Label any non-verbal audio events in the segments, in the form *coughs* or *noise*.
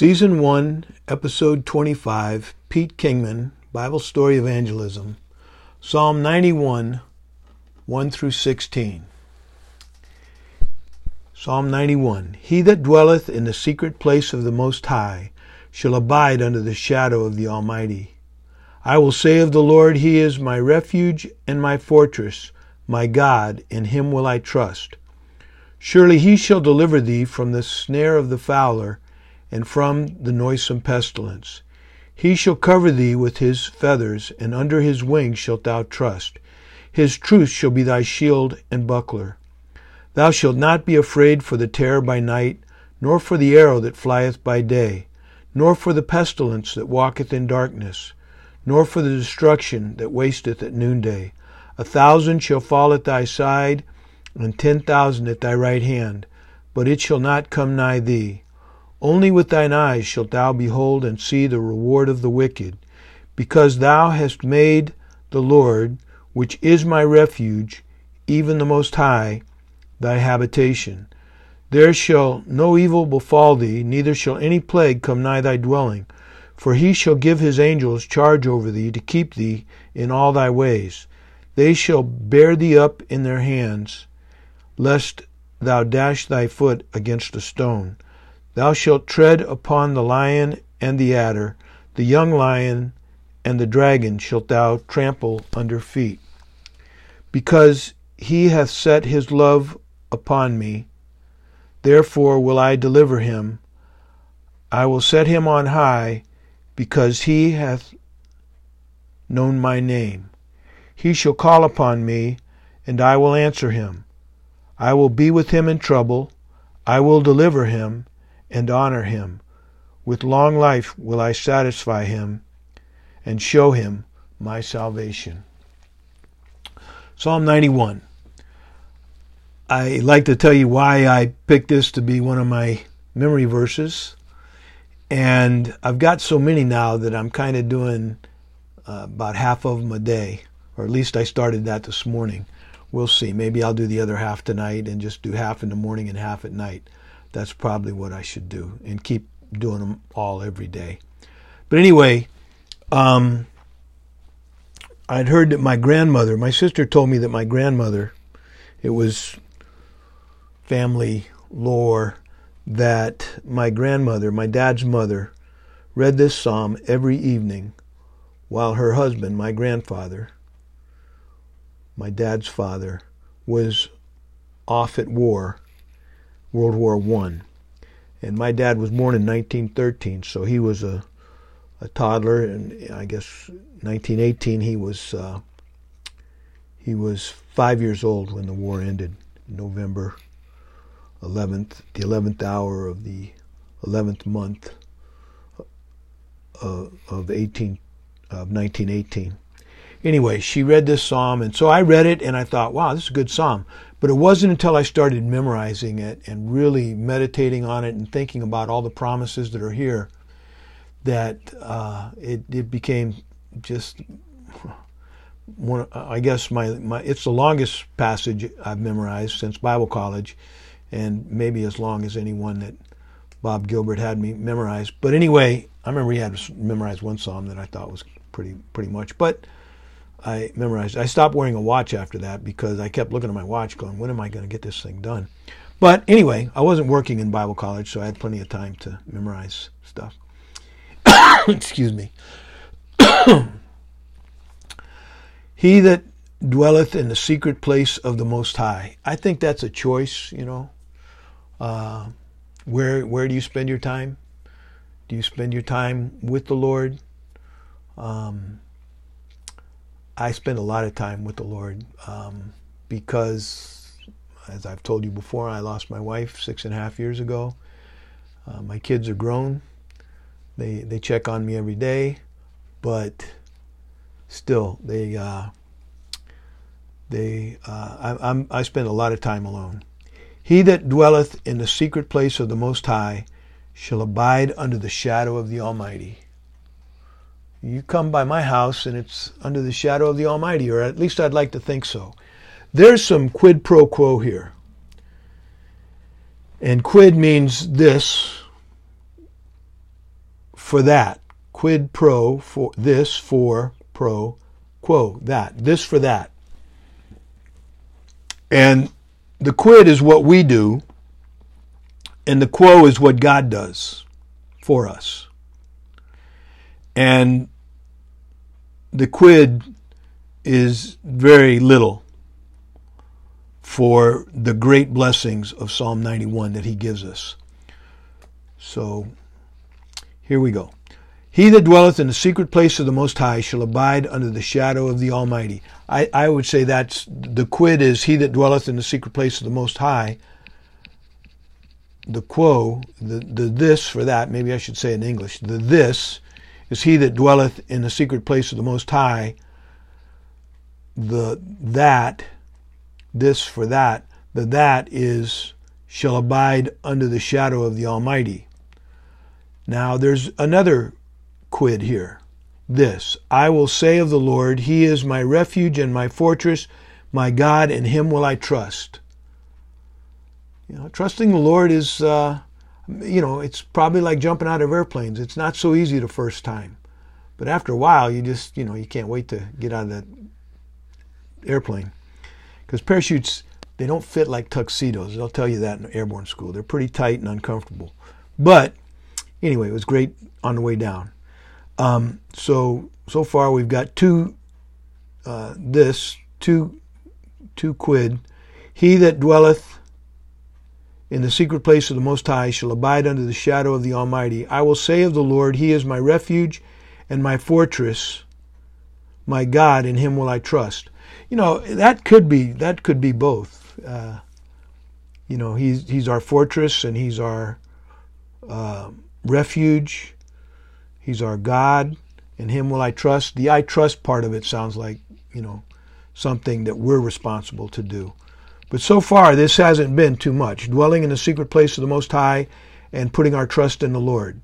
Season 1, Episode 25, Pete Kingman, Bible Story Evangelism, Psalm 91, 1 through 16. Psalm 91 He that dwelleth in the secret place of the Most High shall abide under the shadow of the Almighty. I will say of the Lord, He is my refuge and my fortress, my God, in Him will I trust. Surely He shall deliver thee from the snare of the fowler and from the noisome pestilence. He shall cover thee with his feathers, and under his wings shalt thou trust. His truth shall be thy shield and buckler. Thou shalt not be afraid for the terror by night, nor for the arrow that flieth by day, nor for the pestilence that walketh in darkness, nor for the destruction that wasteth at noonday. A thousand shall fall at thy side, and ten thousand at thy right hand, but it shall not come nigh thee. Only with thine eyes shalt thou behold and see the reward of the wicked, because thou hast made the Lord, which is my refuge, even the Most High, thy habitation. There shall no evil befall thee, neither shall any plague come nigh thy dwelling. For he shall give his angels charge over thee to keep thee in all thy ways. They shall bear thee up in their hands, lest thou dash thy foot against a stone. Thou shalt tread upon the lion and the adder, the young lion and the dragon shalt thou trample under feet. Because he hath set his love upon me, therefore will I deliver him. I will set him on high, because he hath known my name. He shall call upon me, and I will answer him. I will be with him in trouble. I will deliver him and honor him. With long life will I satisfy him and show him my salvation. Psalm 91. I like to tell you why I picked this to be one of my memory verses. And I've got so many now that I'm kind of doing uh, about half of them a day, or at least I started that this morning. We'll see. Maybe I'll do the other half tonight and just do half in the morning and half at night that's probably what I should do and keep doing them all every day. But anyway, um, I'd heard that my grandmother, my sister told me that my grandmother, it was family lore that my grandmother, my dad's mother, read this psalm every evening while her husband, my grandfather, my dad's father, was off at war World War One. And my dad was born in 1913, so he was a, a toddler, and I guess 1918 he was uh, he was five years old when the war ended, November 11th, the 11th hour of the 11th month uh, of 18 of 1918. Anyway, she read this psalm, and so I read it, and I thought, wow, this is a good psalm. But it wasn't until I started memorizing it and really meditating on it and thinking about all the promises that are here that uh, it, it became just *laughs* one. I guess my, my it's the longest passage I've memorized since Bible college, and maybe as long as any one that Bob Gilbert had me memorize. But anyway, I remember he had memorized one psalm that I thought was pretty pretty much, but. I memorized. I stopped wearing a watch after that because I kept looking at my watch, going, "When am I going to get this thing done?" But anyway, I wasn't working in Bible college, so I had plenty of time to memorize stuff. *coughs* Excuse me. *coughs* he that dwelleth in the secret place of the Most High. I think that's a choice. You know, uh, where where do you spend your time? Do you spend your time with the Lord? Um, I spend a lot of time with the Lord um, because, as I've told you before, I lost my wife six and a half years ago. Uh, my kids are grown. They they check on me every day, but still they uh, they uh, I, I'm, I spend a lot of time alone. He that dwelleth in the secret place of the Most High shall abide under the shadow of the Almighty. You come by my house and it's under the shadow of the Almighty, or at least I'd like to think so. There's some quid pro quo here. And quid means this, for that. Quid pro for this for pro quo that. This for that. And the quid is what we do, and the quo is what God does for us. And the quid is very little for the great blessings of Psalm 91 that he gives us. So here we go. He that dwelleth in the secret place of the Most High shall abide under the shadow of the Almighty. I, I would say that's the quid is he that dwelleth in the secret place of the Most High. The quo, the, the this for that, maybe I should say in English, the this is he that dwelleth in the secret place of the Most High. The that, this for that, the that is shall abide under the shadow of the Almighty. Now there's another quid here. This I will say of the Lord, He is my refuge and my fortress, my God, in Him will I trust. You know, trusting the Lord is, uh, you know, it's probably like jumping out of airplanes. It's not so easy the first time, but after a while, you just, you know, you can't wait to get out of that airplane because parachutes they don't fit like tuxedos. They'll tell you that in airborne school. They're pretty tight and uncomfortable. But anyway, it was great on the way down. Um, so so far we've got two uh, this two two quid. He that dwelleth in the secret place of the Most High shall abide under the shadow of the Almighty. I will say of the Lord, He is my refuge and my fortress, my God, in Him will I trust. You know that could be that could be both. Uh, you know He's He's our fortress and He's our uh, refuge He's our God. In Him will I trust. The I trust part of it sounds like, you know, something that we're responsible to do. But so far, this hasn't been too much. Dwelling in the secret place of the Most High and putting our trust in the Lord.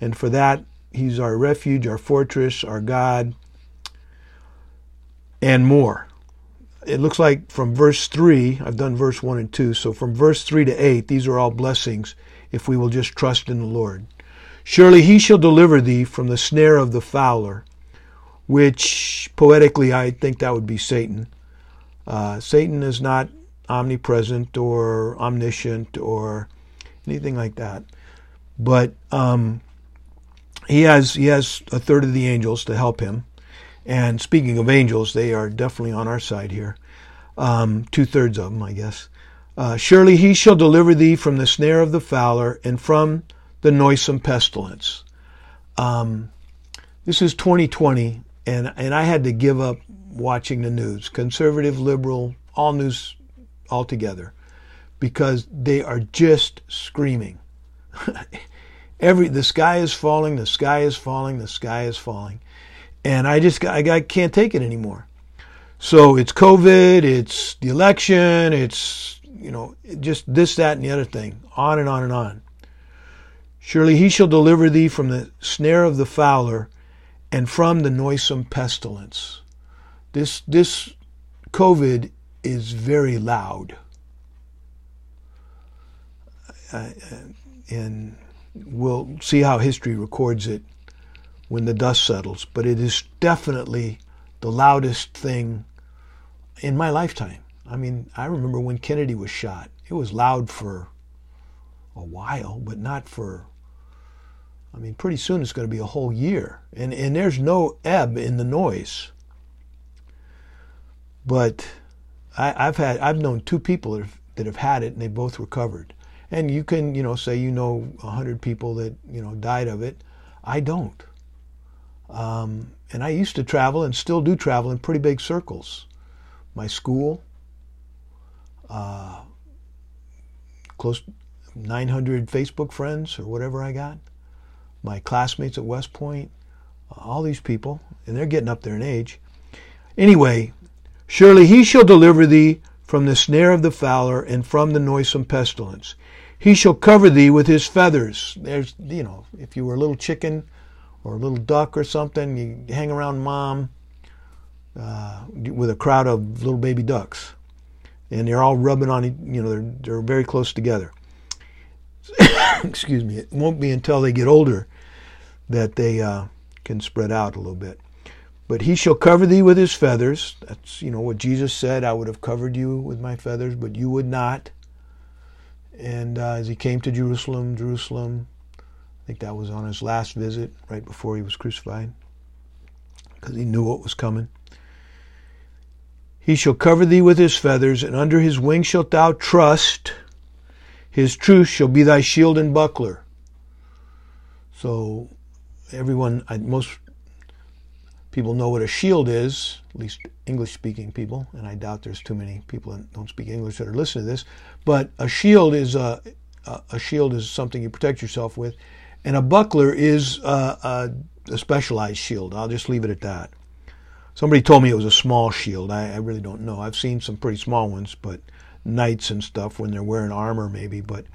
And for that, He's our refuge, our fortress, our God, and more. It looks like from verse 3, I've done verse 1 and 2, so from verse 3 to 8, these are all blessings if we will just trust in the Lord. Surely he shall deliver thee from the snare of the fowler, which poetically I think that would be Satan. Uh, Satan is not omnipresent or omniscient or anything like that, but um, he has he has a third of the angels to help him. And speaking of angels, they are definitely on our side here. Um, Two thirds of them, I guess. Uh, Surely he shall deliver thee from the snare of the fowler and from the noisome pestilence. Um, this is 2020, and, and I had to give up watching the news, conservative, liberal, all news altogether, because they are just screaming. *laughs* Every the sky is falling, the sky is falling, the sky is falling, and I just I, I can't take it anymore. So it's COVID, it's the election, it's you know just this, that, and the other thing, on and on and on. Surely he shall deliver thee from the snare of the fowler and from the noisome pestilence. This, this COVID is very loud. And we'll see how history records it when the dust settles. But it is definitely the loudest thing in my lifetime. I mean, I remember when Kennedy was shot. It was loud for a while, but not for I mean, pretty soon it's going to be a whole year. And, and there's no ebb in the noise. But I, have had I've known two people that have, that have had it and they both recovered. And you can, you know, say you know hundred people that, you know, died of it. I don't. Um, and I used to travel and still do travel in pretty big circles. My school, uh, close 900 Facebook friends or whatever I got my classmates at West Point, all these people, and they're getting up there in age. Anyway, surely he shall deliver thee from the snare of the fowler and from the noisome pestilence. He shall cover thee with his feathers. There's, you know, if you were a little chicken or a little duck or something, you hang around mom uh, with a crowd of little baby ducks. And they're all rubbing on, you know, they're, they're very close together. *coughs* Excuse me. It won't be until they get older that they uh, can spread out a little bit. But he shall cover thee with his feathers. That's, you know, what Jesus said. I would have covered you with my feathers, but you would not. And uh, as he came to Jerusalem, Jerusalem, I think that was on his last visit, right before he was crucified, because he knew what was coming. He shall cover thee with his feathers, and under his wings shalt thou trust. His truth shall be thy shield and buckler. So, everyone, most people know what a shield is, at least English speaking people, and I doubt there's too many people that don't speak English that are listening to this. But a shield is a, a shield is something you protect yourself with, and a buckler is a, a, a specialized shield. I'll just leave it at that. Somebody told me it was a small shield. I, I, really don't know. I've seen some pretty small ones, but knights and stuff when they're wearing armor, maybe. But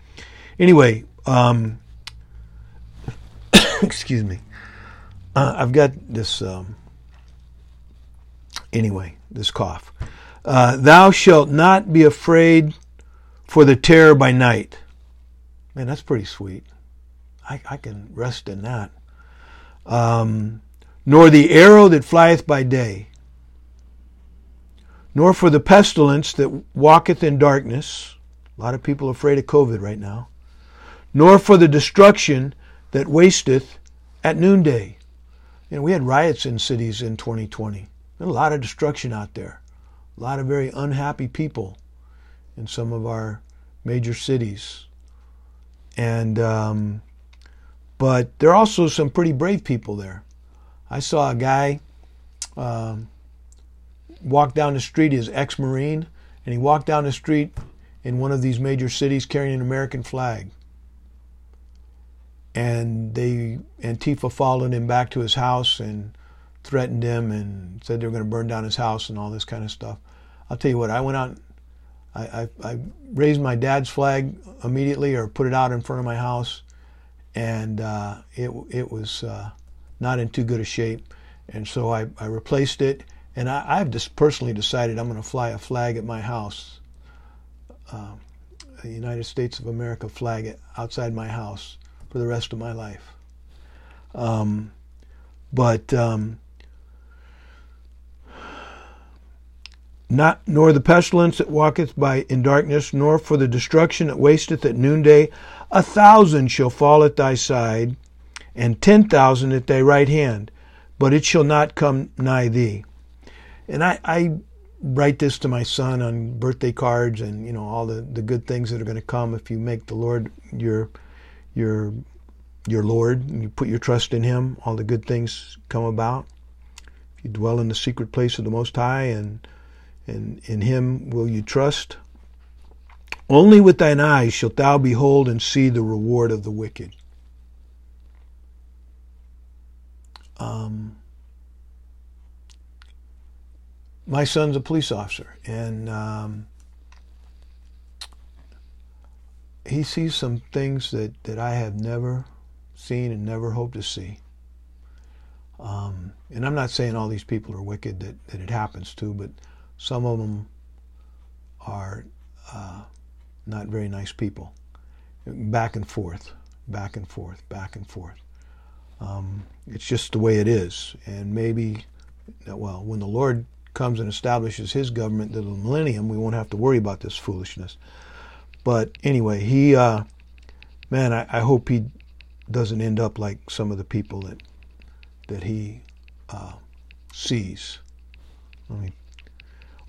anyway, um, *coughs* excuse me. Uh, I've got this. Um, anyway, this cough. Uh, Thou shalt not be afraid for the terror by night. Man, that's pretty sweet. I, I can rest in that. Um, nor the arrow that flieth by day, nor for the pestilence that walketh in darkness. A lot of people are afraid of COVID right now. Nor for the destruction that wasteth at noonday. You know, we had riots in cities in 2020. There's a lot of destruction out there. A lot of very unhappy people in some of our major cities. And um, but there are also some pretty brave people there. I saw a guy um, walk down the street. his ex-marine, and he walked down the street in one of these major cities carrying an American flag. And they Antifa followed him back to his house and threatened him and said they were going to burn down his house and all this kind of stuff. I'll tell you what, I went out, I, I, I raised my dad's flag immediately or put it out in front of my house, and uh, it, it was uh, not in too good a shape. And so I, I replaced it, and I, have just personally decided I'm going to fly a flag at my house, uh, a United States of America flag outside my house for the rest of my life. Um, but um, not nor the pestilence that walketh by in darkness, nor for the destruction that wasteth at noonday. A thousand shall fall at thy side, and ten thousand at thy right hand, but it shall not come nigh thee. And I, I write this to my son on birthday cards and you know all the, the good things that are going to come if you make the Lord your your your Lord and you put your trust in him, all the good things come about. If you dwell in the secret place of the most high and and in him will you trust. Only with thine eyes shalt thou behold and see the reward of the wicked. Um, my son's a police officer, and um, he sees some things that, that I have never seen and never hoped to see. Um, and I'm not saying all these people are wicked that, that it happens to, but some of them are uh, not very nice people. Back and forth, back and forth, back and forth. Um, it's just the way it is. And maybe, well, when the Lord comes and establishes his government, the millennium, we won't have to worry about this foolishness. But anyway, he, uh, man, I, I, hope he doesn't end up like some of the people that that he uh, sees. I mean,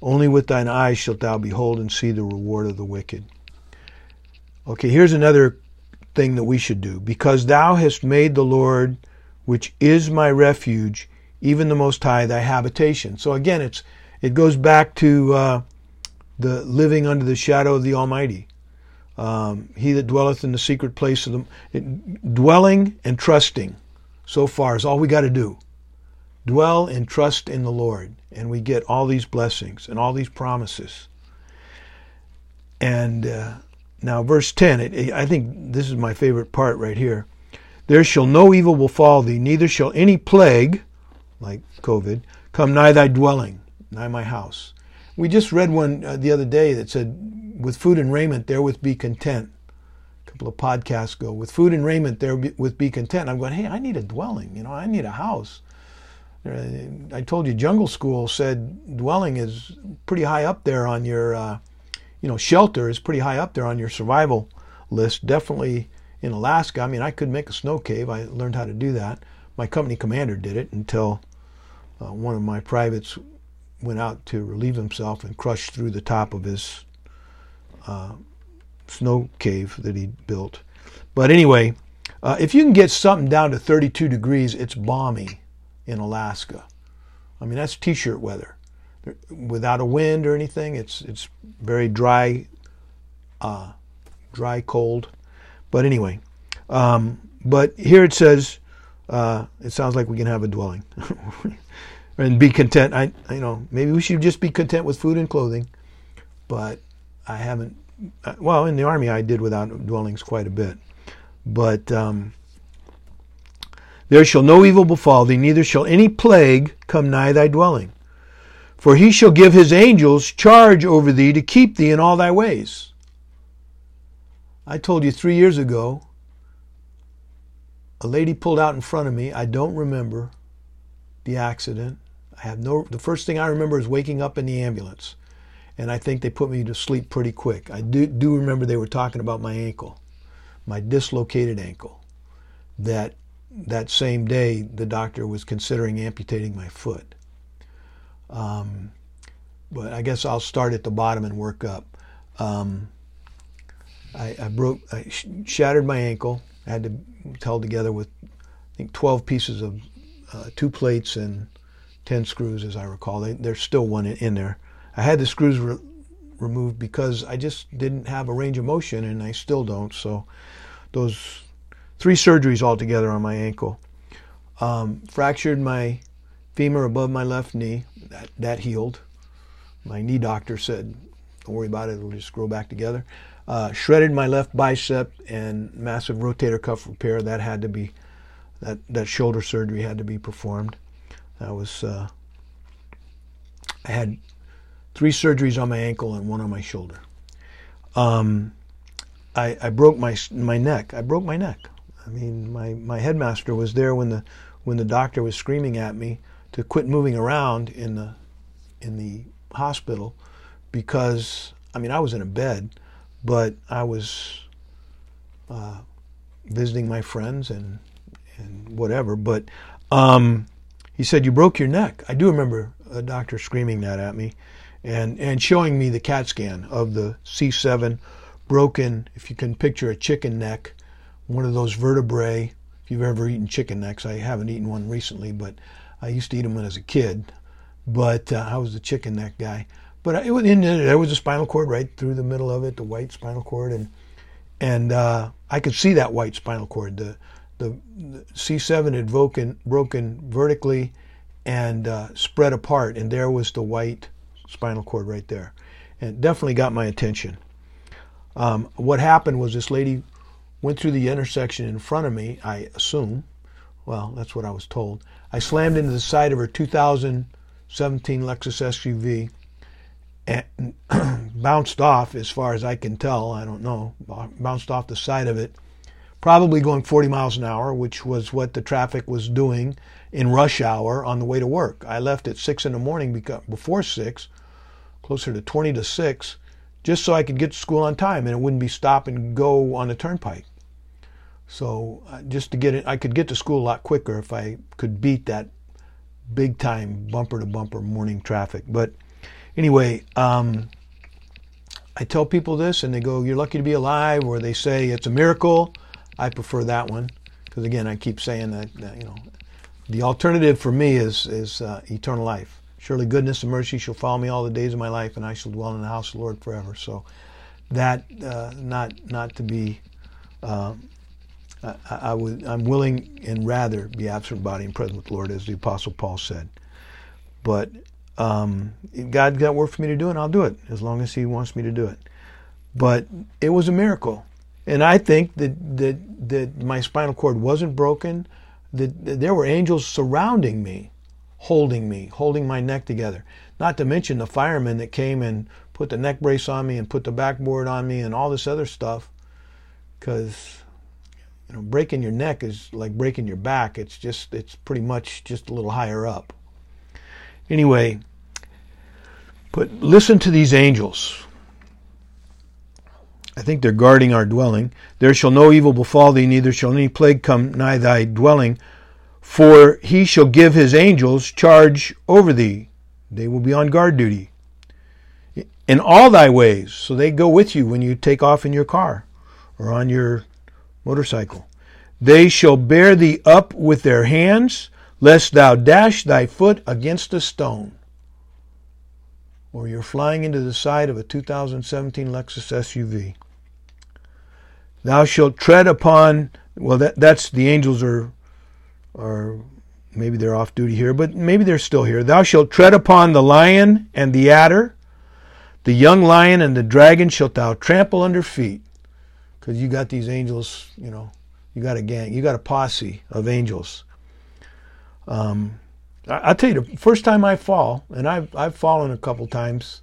only with thine eyes shalt thou behold and see the reward of the wicked. Okay, here's another thing that we should do. Because thou hast made the Lord, which is my refuge, even the Most High, thy habitation. So again, it's it goes back to uh, the living under the shadow of the Almighty. Um, he that dwelleth in the secret place of the it, dwelling and trusting. So far is all we got to do. Dwell and trust in the Lord, and we get all these blessings and all these promises. And uh, now, verse 10, it, I think this is my favorite part right here. There shall no evil befall thee, neither shall any plague, like COVID, come nigh thy dwelling, nigh my house. We just read one uh, the other day that said, with food and raiment therewith be content. a couple of podcasts ago. With food and raiment, there with be content. I'm going, hey, I need a dwelling. You know, I need a house. I told you, Jungle School said dwelling is pretty high up there on your, uh, you know, shelter is pretty high up there on your survival list. Definitely in Alaska. I mean, I could make a snow cave. I learned how to do that. My company commander did it until uh, one of my privates went out to relieve himself and crushed through the top of his uh, snow cave that he built. But anyway, uh, if you can get something down to 32 degrees, it's balmy in Alaska. I mean, that's t-shirt weather. Without a wind or anything, it's it's very dry, uh, dry, cold. But anyway, um, but here it says, uh, it sounds like we can have a dwelling *laughs* and be content. I, you know, maybe we should just be content with food and clothing, but I haven't. Uh, well, in the army, I did without dwellings quite a bit, but um, there shall no evil befall thee, neither shall any plague come nigh thy dwelling. For he shall give his angels charge over thee to keep thee in all thy ways. I told you three years ago, a lady pulled out in front of me. I don't remember the accident. I have no. The first thing I remember is waking up in the ambulance, and I think they put me to sleep pretty quick. I do do remember they were talking about my ankle, my dislocated ankle, that that same day, the doctor was considering amputating my foot. Um, but I guess I'll start at the bottom and work up. Um, I, I, broke, I sh- shattered my ankle. I had to held together with, I think, 12 pieces of uh, two plates and 10 screws, as I recall. They, there's still one in, in there. I had the screws re- removed because I just didn't have a range of motion, and I still don't. So those three surgeries altogether on my ankle. Um, fractured my femur above my left knee. That, that healed. My knee doctor said, don't worry about it, it'll just grow back together. Uh, shredded my left bicep and massive rotator cuff repair. That had to be, that, that shoulder surgery had to be performed. That was, uh, I had three surgeries on my ankle and one on my shoulder. Um, I, I broke my, my neck. I broke my neck. I mean, my, my headmaster was there when the when the doctor was screaming at me to quit moving around in the in the hospital because I mean I was in a bed, but I was uh, visiting my friends and and whatever. But um, he said you broke your neck. I do remember a doctor screaming that at me, and and showing me the CAT scan of the C7 broken. If you can picture a chicken neck one of those vertebrae. If you've ever eaten chicken necks, I haven't eaten one recently, but I used to eat them when I was a kid. But uh, I was the chicken neck guy. But it was in there was a spinal cord right through the middle of it, the white spinal cord, and and uh, I could see that white spinal cord. The the, the C7 had broken broken vertically and uh, spread apart, and there was the white spinal cord right there, and it definitely got my attention. Um, what happened was this lady went through the intersection in front of me, I assume. Well, that's what I was told. I slammed into the side of her 2017 Lexus SUV and *clears throat* bounced off, as far as I can tell. I don't know. Bounced off the side of it, probably going 40 miles an hour, which was what the traffic was doing in rush hour on the way to work. I left at 6 in the morning because, before 6, closer to 20 to 6 just so I could get to school on time and it wouldn't be stop and go on the turnpike. So uh, just to get it, I could get to school a lot quicker if I could beat that big time bumper to bumper morning traffic. But anyway, um, I tell people this and they go, "You're lucky to be alive," or they say it's a miracle. I prefer that one because again, I keep saying that, that, you know the alternative for me is is uh, eternal life. Surely goodness and mercy shall follow me all the days of my life, and I shall dwell in the house of the Lord forever. So that uh, not not to be. Uh, I, I, would I'm willing and rather be absent body and present with the Lord, as the Apostle Paul said. But um, God got work for me to do, and I'll do it as long as He wants me to do it. But it was a miracle, and I think that that that my spinal cord wasn't broken. That, that there were angels surrounding me holding me, holding my neck together. Not to mention the firemen that came and put the neck brace on me and put the backboard on me and all this other stuff. because you know breaking your neck is like breaking your back. It's just it's pretty much just a little higher up. Anyway, but listen to these angels. I think they're guarding our dwelling. There shall no evil befall thee, neither shall any plague come nigh thy dwelling, for he shall give his angels charge over thee. They will be on guard duty in all thy ways. So they go with you when you take off in your car or on your motorcycle. They shall bear thee up with their hands, lest thou dash thy foot against a stone. Or you're flying into the side of a 2017 Lexus SUV. Thou shalt tread upon, well, that, that's the angels are, are, maybe they're off duty here, but maybe they're still here. Thou shalt tread upon the lion and the adder, the young lion and the dragon shalt thou trample under feet. Because you got these angels, you know, you got a gang, you got a posse of angels. Um, I, will tell you, the first time I fall, and I've, I've fallen a couple times,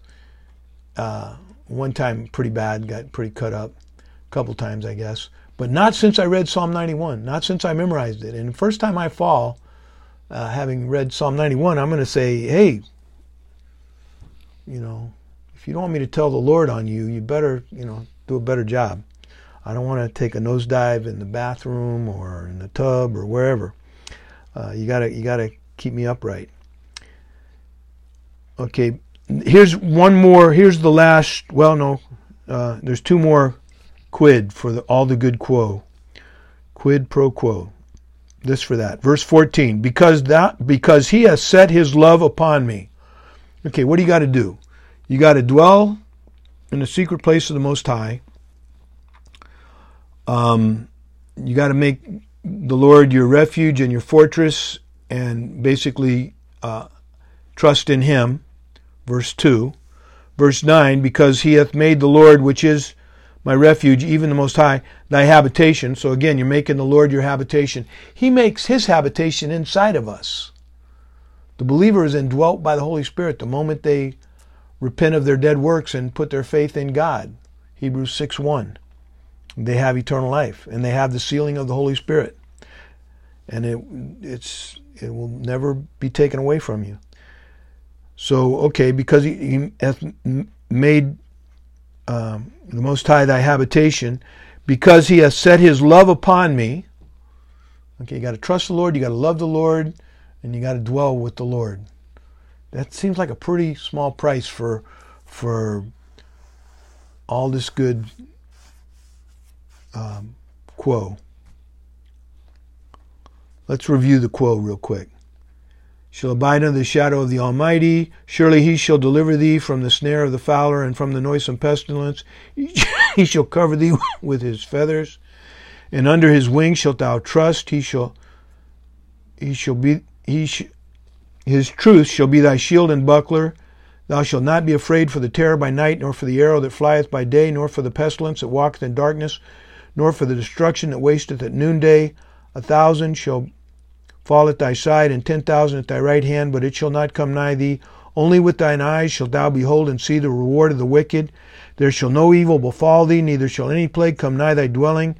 uh, one time pretty bad, got pretty cut up, a couple times, I guess. But not since I read Psalm 91, not since I memorized it. And the first time I fall, uh, having read Psalm 91, I'm going to say, hey, you know, if you don't want me to tell the Lord on you, you better, you know, do a better job. I don't want to take a nosedive in the bathroom or in the tub or wherever. Uh, you gotta, you gotta keep me upright. Okay, here's one more. Here's the last. Well, no, uh, there's two more quid for the, all the good quo. Quid pro quo. This for that. Verse 14. Because that because he has set his love upon me. Okay, what do you got to do? You got to dwell in the secret place of the Most High. Um, you got to make the Lord your refuge and your fortress, and basically uh, trust in Him. Verse 2. Verse 9, because He hath made the Lord, which is my refuge, even the Most High, thy habitation. So again, you're making the Lord your habitation. He makes His habitation inside of us. The believer is indwelt by the Holy Spirit the moment they repent of their dead works and put their faith in God. Hebrews 6 1. They have eternal life and they have the sealing of the Holy Spirit. And it it's it will never be taken away from you. So, okay, because he, he hath made um, the Most High thy habitation, because he has set his love upon me. Okay, you got to trust the Lord, you got to love the Lord, and you got to dwell with the Lord. That seems like a pretty small price for for all this good um, quo. Let's review the quo real quick. Shall abide under the shadow of the Almighty. Surely he shall deliver thee from the snare of the fowler and from the noisome pestilence. *laughs* he shall cover thee *laughs* with his feathers, and under his wings shalt thou trust. He shall he shall be he sh- his truth shall be thy shield and buckler. Thou shalt not be afraid for the terror by night, nor for the arrow that flieth by day, nor for the pestilence that walketh in darkness, nor for the destruction that wasteth at noonday. A thousand shall fall at thy side, and ten thousand at thy right hand, but it shall not come nigh thee. Only with thine eyes shalt thou behold and see the reward of the wicked. There shall no evil befall thee, neither shall any plague come nigh thy dwelling.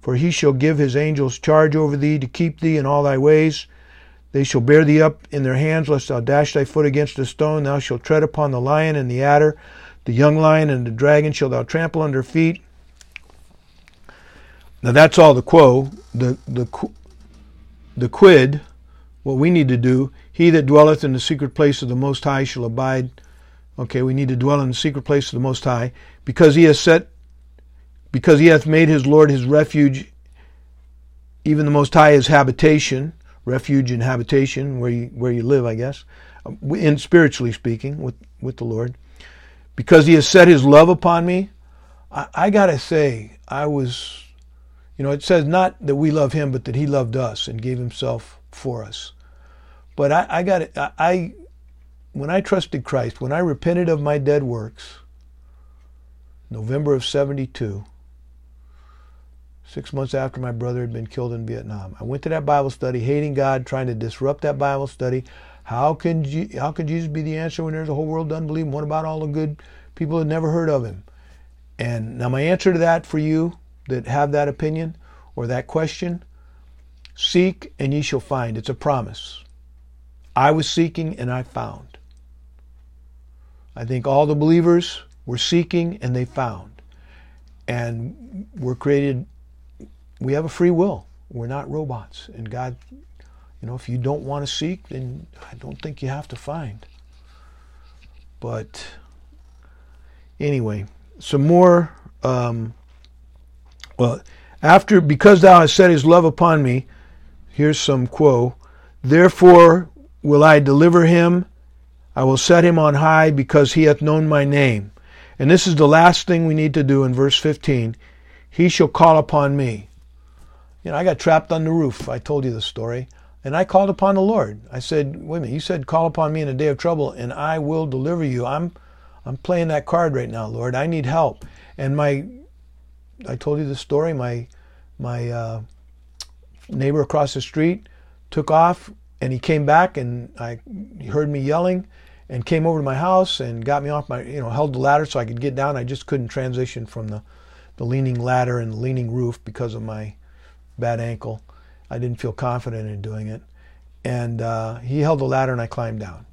For he shall give his angels charge over thee to keep thee in all thy ways. They shall bear thee up in their hands, lest thou dash thy foot against a stone. Thou shalt tread upon the lion and the adder, the young lion and the dragon shall thou trample under feet. Now that's all the quo. The, the, the quid, what we need to do, he that dwelleth in the secret place of the Most High shall abide. Okay, we need to dwell in the secret place of the Most High, because he has set, because he hath made his Lord his refuge, even the Most High his habitation refuge and habitation where you where you live, I guess, uh, in spiritually speaking, with with the Lord, because He has set His love upon me. I, I gotta say, I was, you know, it says not that we love Him, but that He loved us and gave Himself for us. But I, I got it. I, when I trusted Christ, when I repented of my dead works, November of '72 six months after my brother had been killed in Vietnam. I went to that Bible study, hating God, trying to disrupt that Bible study. How can how can Jesus be the answer when there's a whole world doesn't believe him? What about all the good people that never heard of him? And now my answer to that for you that have that opinion or that question, seek and ye shall find. It's a promise. I was seeking and I found. I think all the believers were seeking and they found. And we're created, we have a free will. We're not robots. And God, you know, if you don't want to seek, then I don't think you have to find. But anyway, some more. Um, well, after, because thou hast set his love upon me, here's some quo. Therefore will I deliver him. I will set him on high because he hath known my name. And this is the last thing we need to do in verse 15. He shall call upon me. You know, I got trapped on the roof. I told you the story. And I called upon the Lord. I said, wait a minute, you said call upon me in a day of trouble and I will deliver you. I'm I'm playing that card right now, Lord. I need help. And my I told you the story, my my uh, neighbor across the street took off and he came back and I he heard me yelling and came over to my house and got me off my you know held the ladder so I could get down. I just couldn't transition from the the leaning ladder and the leaning roof because of my bad ankle. I didn't feel confident in doing it, and uh, he held the ladder and I climbed down.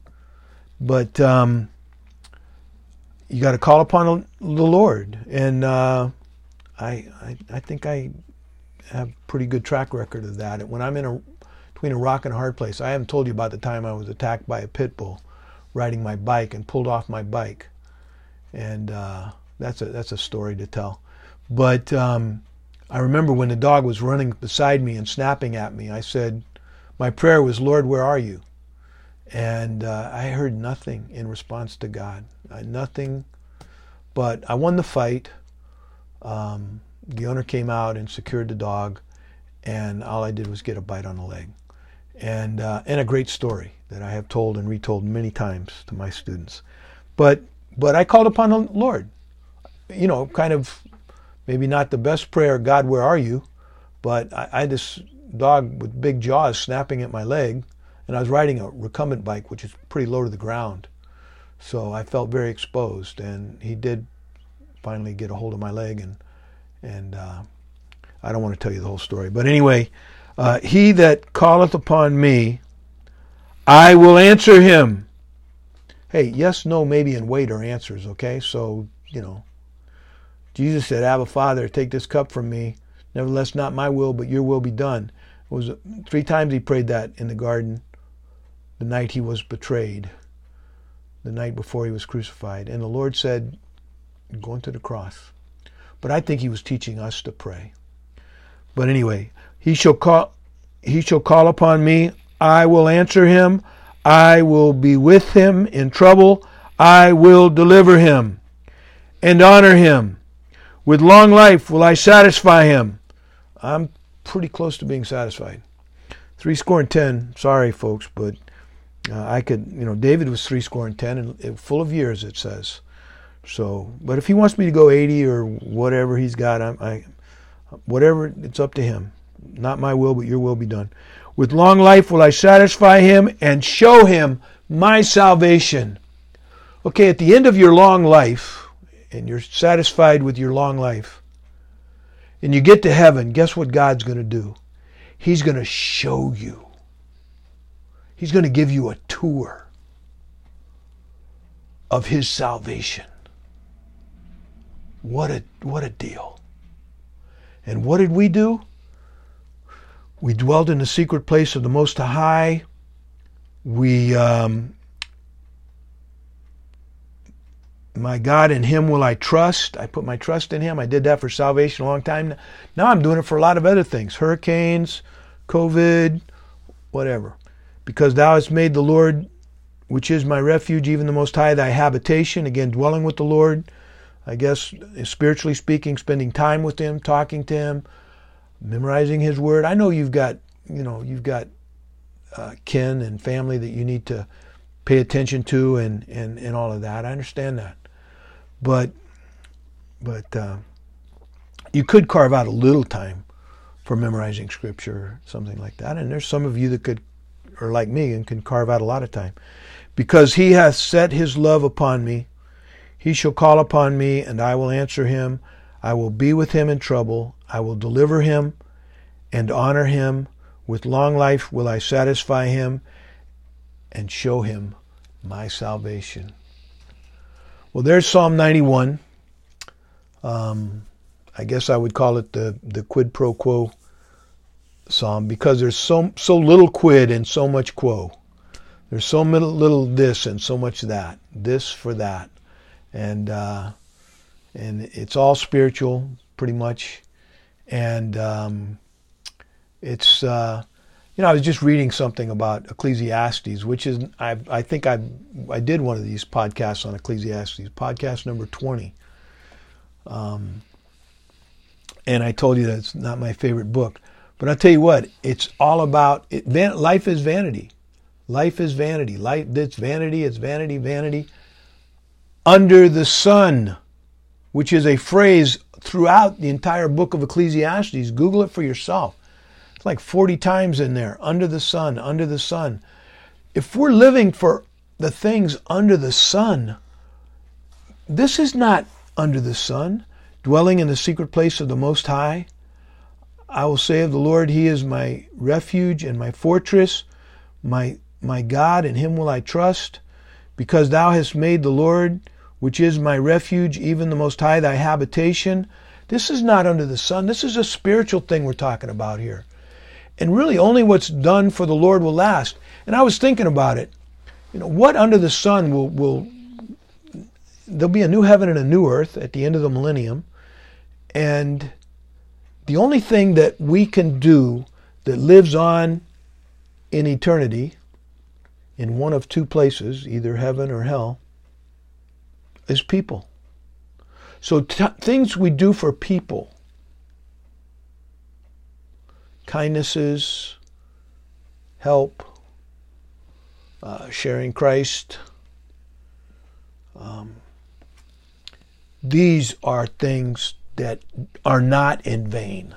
But um, you got to call upon the Lord, and uh, I, I I think I have pretty good track record of that. When I'm in a between a rock and a hard place. I haven't told you about the time I was attacked by a pit bull riding my bike and pulled off my bike, and uh, that's a that's a story to tell. But um, I remember when the dog was running beside me and snapping at me. I said, my prayer was, Lord, where are you? And uh, I heard nothing in response to God. Nothing. But I won the fight. Um, the owner came out and secured the dog, and all I did was get a bite on the leg and uh, and a great story that I have told and retold many times to my students. But but I called upon the Lord, you know, kind of maybe not the best prayer, God, where are you? But I, I had this dog with big jaws snapping at my leg, and I was riding a recumbent bike, which is pretty low to the ground. So I felt very exposed, and he did finally get a hold of my leg, and and uh, I don't want to tell you the whole story, but anyway, uh, he that calleth upon me, I will answer him. Hey, yes, no, maybe, and wait are answers, okay? So, you know, Jesus said, Abba, Father, take this cup from me. Nevertheless, not my will, but your will be done. It was three times he prayed that in the garden the night he was betrayed, the night before he was crucified. And the Lord said, going to the cross. But I think he was teaching us to pray. But anyway, he shall call he shall call upon me, I will answer him. I will be with him in trouble. I will deliver him and honor him. With long life will I satisfy him. I'm pretty close to being satisfied. Three score and ten. Sorry, folks, but uh, I could, you know, David was three score and ten and full of years, it says. So, but if he wants me to go 80 or whatever he's got, I, I whatever, it's up to him. Not my will, but your will be done. With long life will I satisfy him and show him my salvation. Okay, at the end of your long life, and you're satisfied with your long life, and you get to heaven, guess what God's going to do? He's going to show you. He's going to give you a tour of his salvation. What a what a deal. And what did we do? We dwelled in the secret place of the Most High. We, um, my God, in Him will I trust. I put my trust in Him. I did that for salvation a long time. Now I'm doing it for a lot of other things hurricanes, COVID, whatever. Because thou hast made the Lord, which is my refuge, even the Most High, thy habitation. Again, dwelling with the Lord. I guess, spiritually speaking, spending time with Him, talking to Him memorizing His Word. I know you've got, you know, you've got uh, kin and family that you need to pay attention to and, and, and all of that. I understand that. But, but uh, you could carve out a little time for memorizing Scripture, something like that. And there's some of you that could, or like me, and can carve out a lot of time. Because He hath set His love upon me. He shall call upon me, and I will answer him. I will be with him in trouble. I will deliver him and honor him. With long life will I satisfy him and show him my salvation. Well, there's Psalm 91. Um, I guess I would call it the, the quid pro quo psalm because there's so so little quid and so much quo. There's so little, little this and so much that. This for that, and uh, and it's all spiritual, pretty much. And um, it's uh, you know I was just reading something about Ecclesiastes, which is I I think I I did one of these podcasts on Ecclesiastes, podcast number twenty. Um, and I told you that it's not my favorite book. But I'll tell you what, it's all about it, van, life is vanity. Life is vanity. Life, it's vanity, it's vanity, vanity. Under the sun, which is a phrase throughout the entire book of Ecclesiastes. Google it for yourself. It's like 40 times in there. Under the sun, under the sun. If we're living for the things under the sun, this is not under the sun, dwelling in the secret place of the Most High I will say of the Lord, He is my refuge and my fortress, my, my God, in Him will I trust. Because thou hast made the Lord, which is my refuge, even the Most High, thy habitation. This is not under the sun. This is a spiritual thing we're talking about here. And really, only what's done for the Lord will last. And I was thinking about it. You know, what under the sun will, will there'll be a new heaven and a new earth at the end of the millennium. And the only thing that we can do that lives on in eternity, in one of two places, either heaven or hell, is people. So t- things we do for people, kindnesses, help, uh, sharing Christ, um, these are things that are not in vain.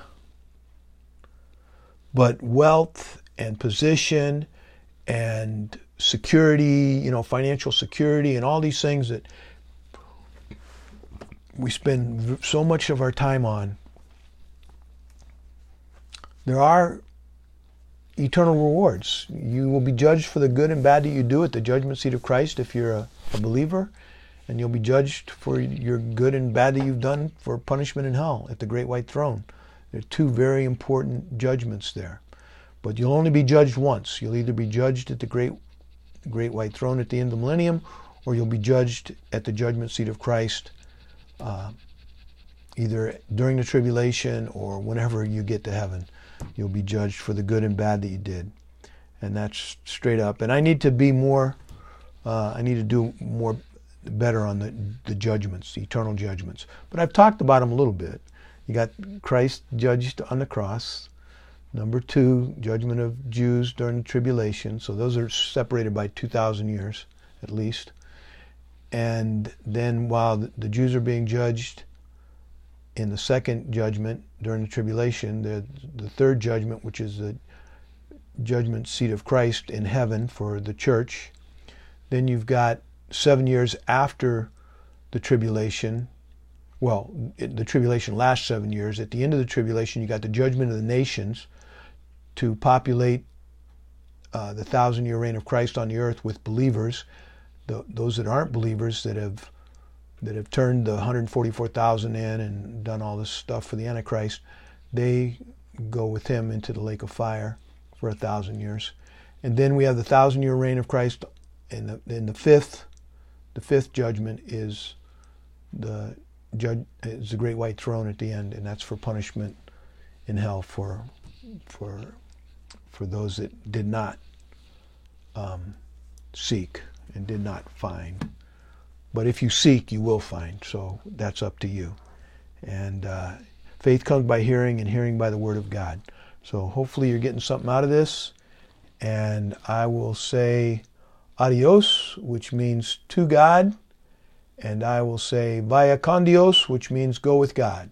But wealth and position and security, you know, financial security and all these things that we spend so much of our time on, there are eternal rewards. You will be judged for the good and bad that you do at the judgment seat of Christ if you're a, a believer and you'll be judged for your good and bad that you've done for punishment in hell at the great white throne. There are two very important judgments there. But you'll only be judged once. You'll either be judged at the great great white throne at the end of the millennium, or you'll be judged at the judgment seat of Christ, uh, either during the tribulation or whenever you get to heaven. You'll be judged for the good and bad that you did. And that's straight up. And I need to be more, uh, I need to do more better on the, the judgments, the eternal judgments. But I've talked about them a little bit. You got Christ judged on the cross. Number two, judgment of Jews during the tribulation. So those are separated by 2,000 years at least. And then while the Jews are being judged in the second judgment during the tribulation, the, the third judgment, which is the judgment seat of Christ in heaven for the church, then you've got seven years after the tribulation, well, the tribulation lasts seven years. At the end of the tribulation, you got the judgment of the nations to populate uh, the thousand year reign of Christ on the earth with believers. The, those that aren't believers that have that have turned the 144,000 in and done all this stuff for the Antichrist, they go with him into the lake of fire for a thousand years. And then we have the thousand year reign of Christ in the, in the fifth the fifth judgment is the judge is the great white throne at the end, and that's for punishment in hell for for for those that did not um, seek and did not find. But if you seek, you will find. So that's up to you. And uh, faith comes by hearing, and hearing by the word of God. So hopefully you're getting something out of this. And I will say adios, which means to God, and I will say vaya con Dios, which means go with God.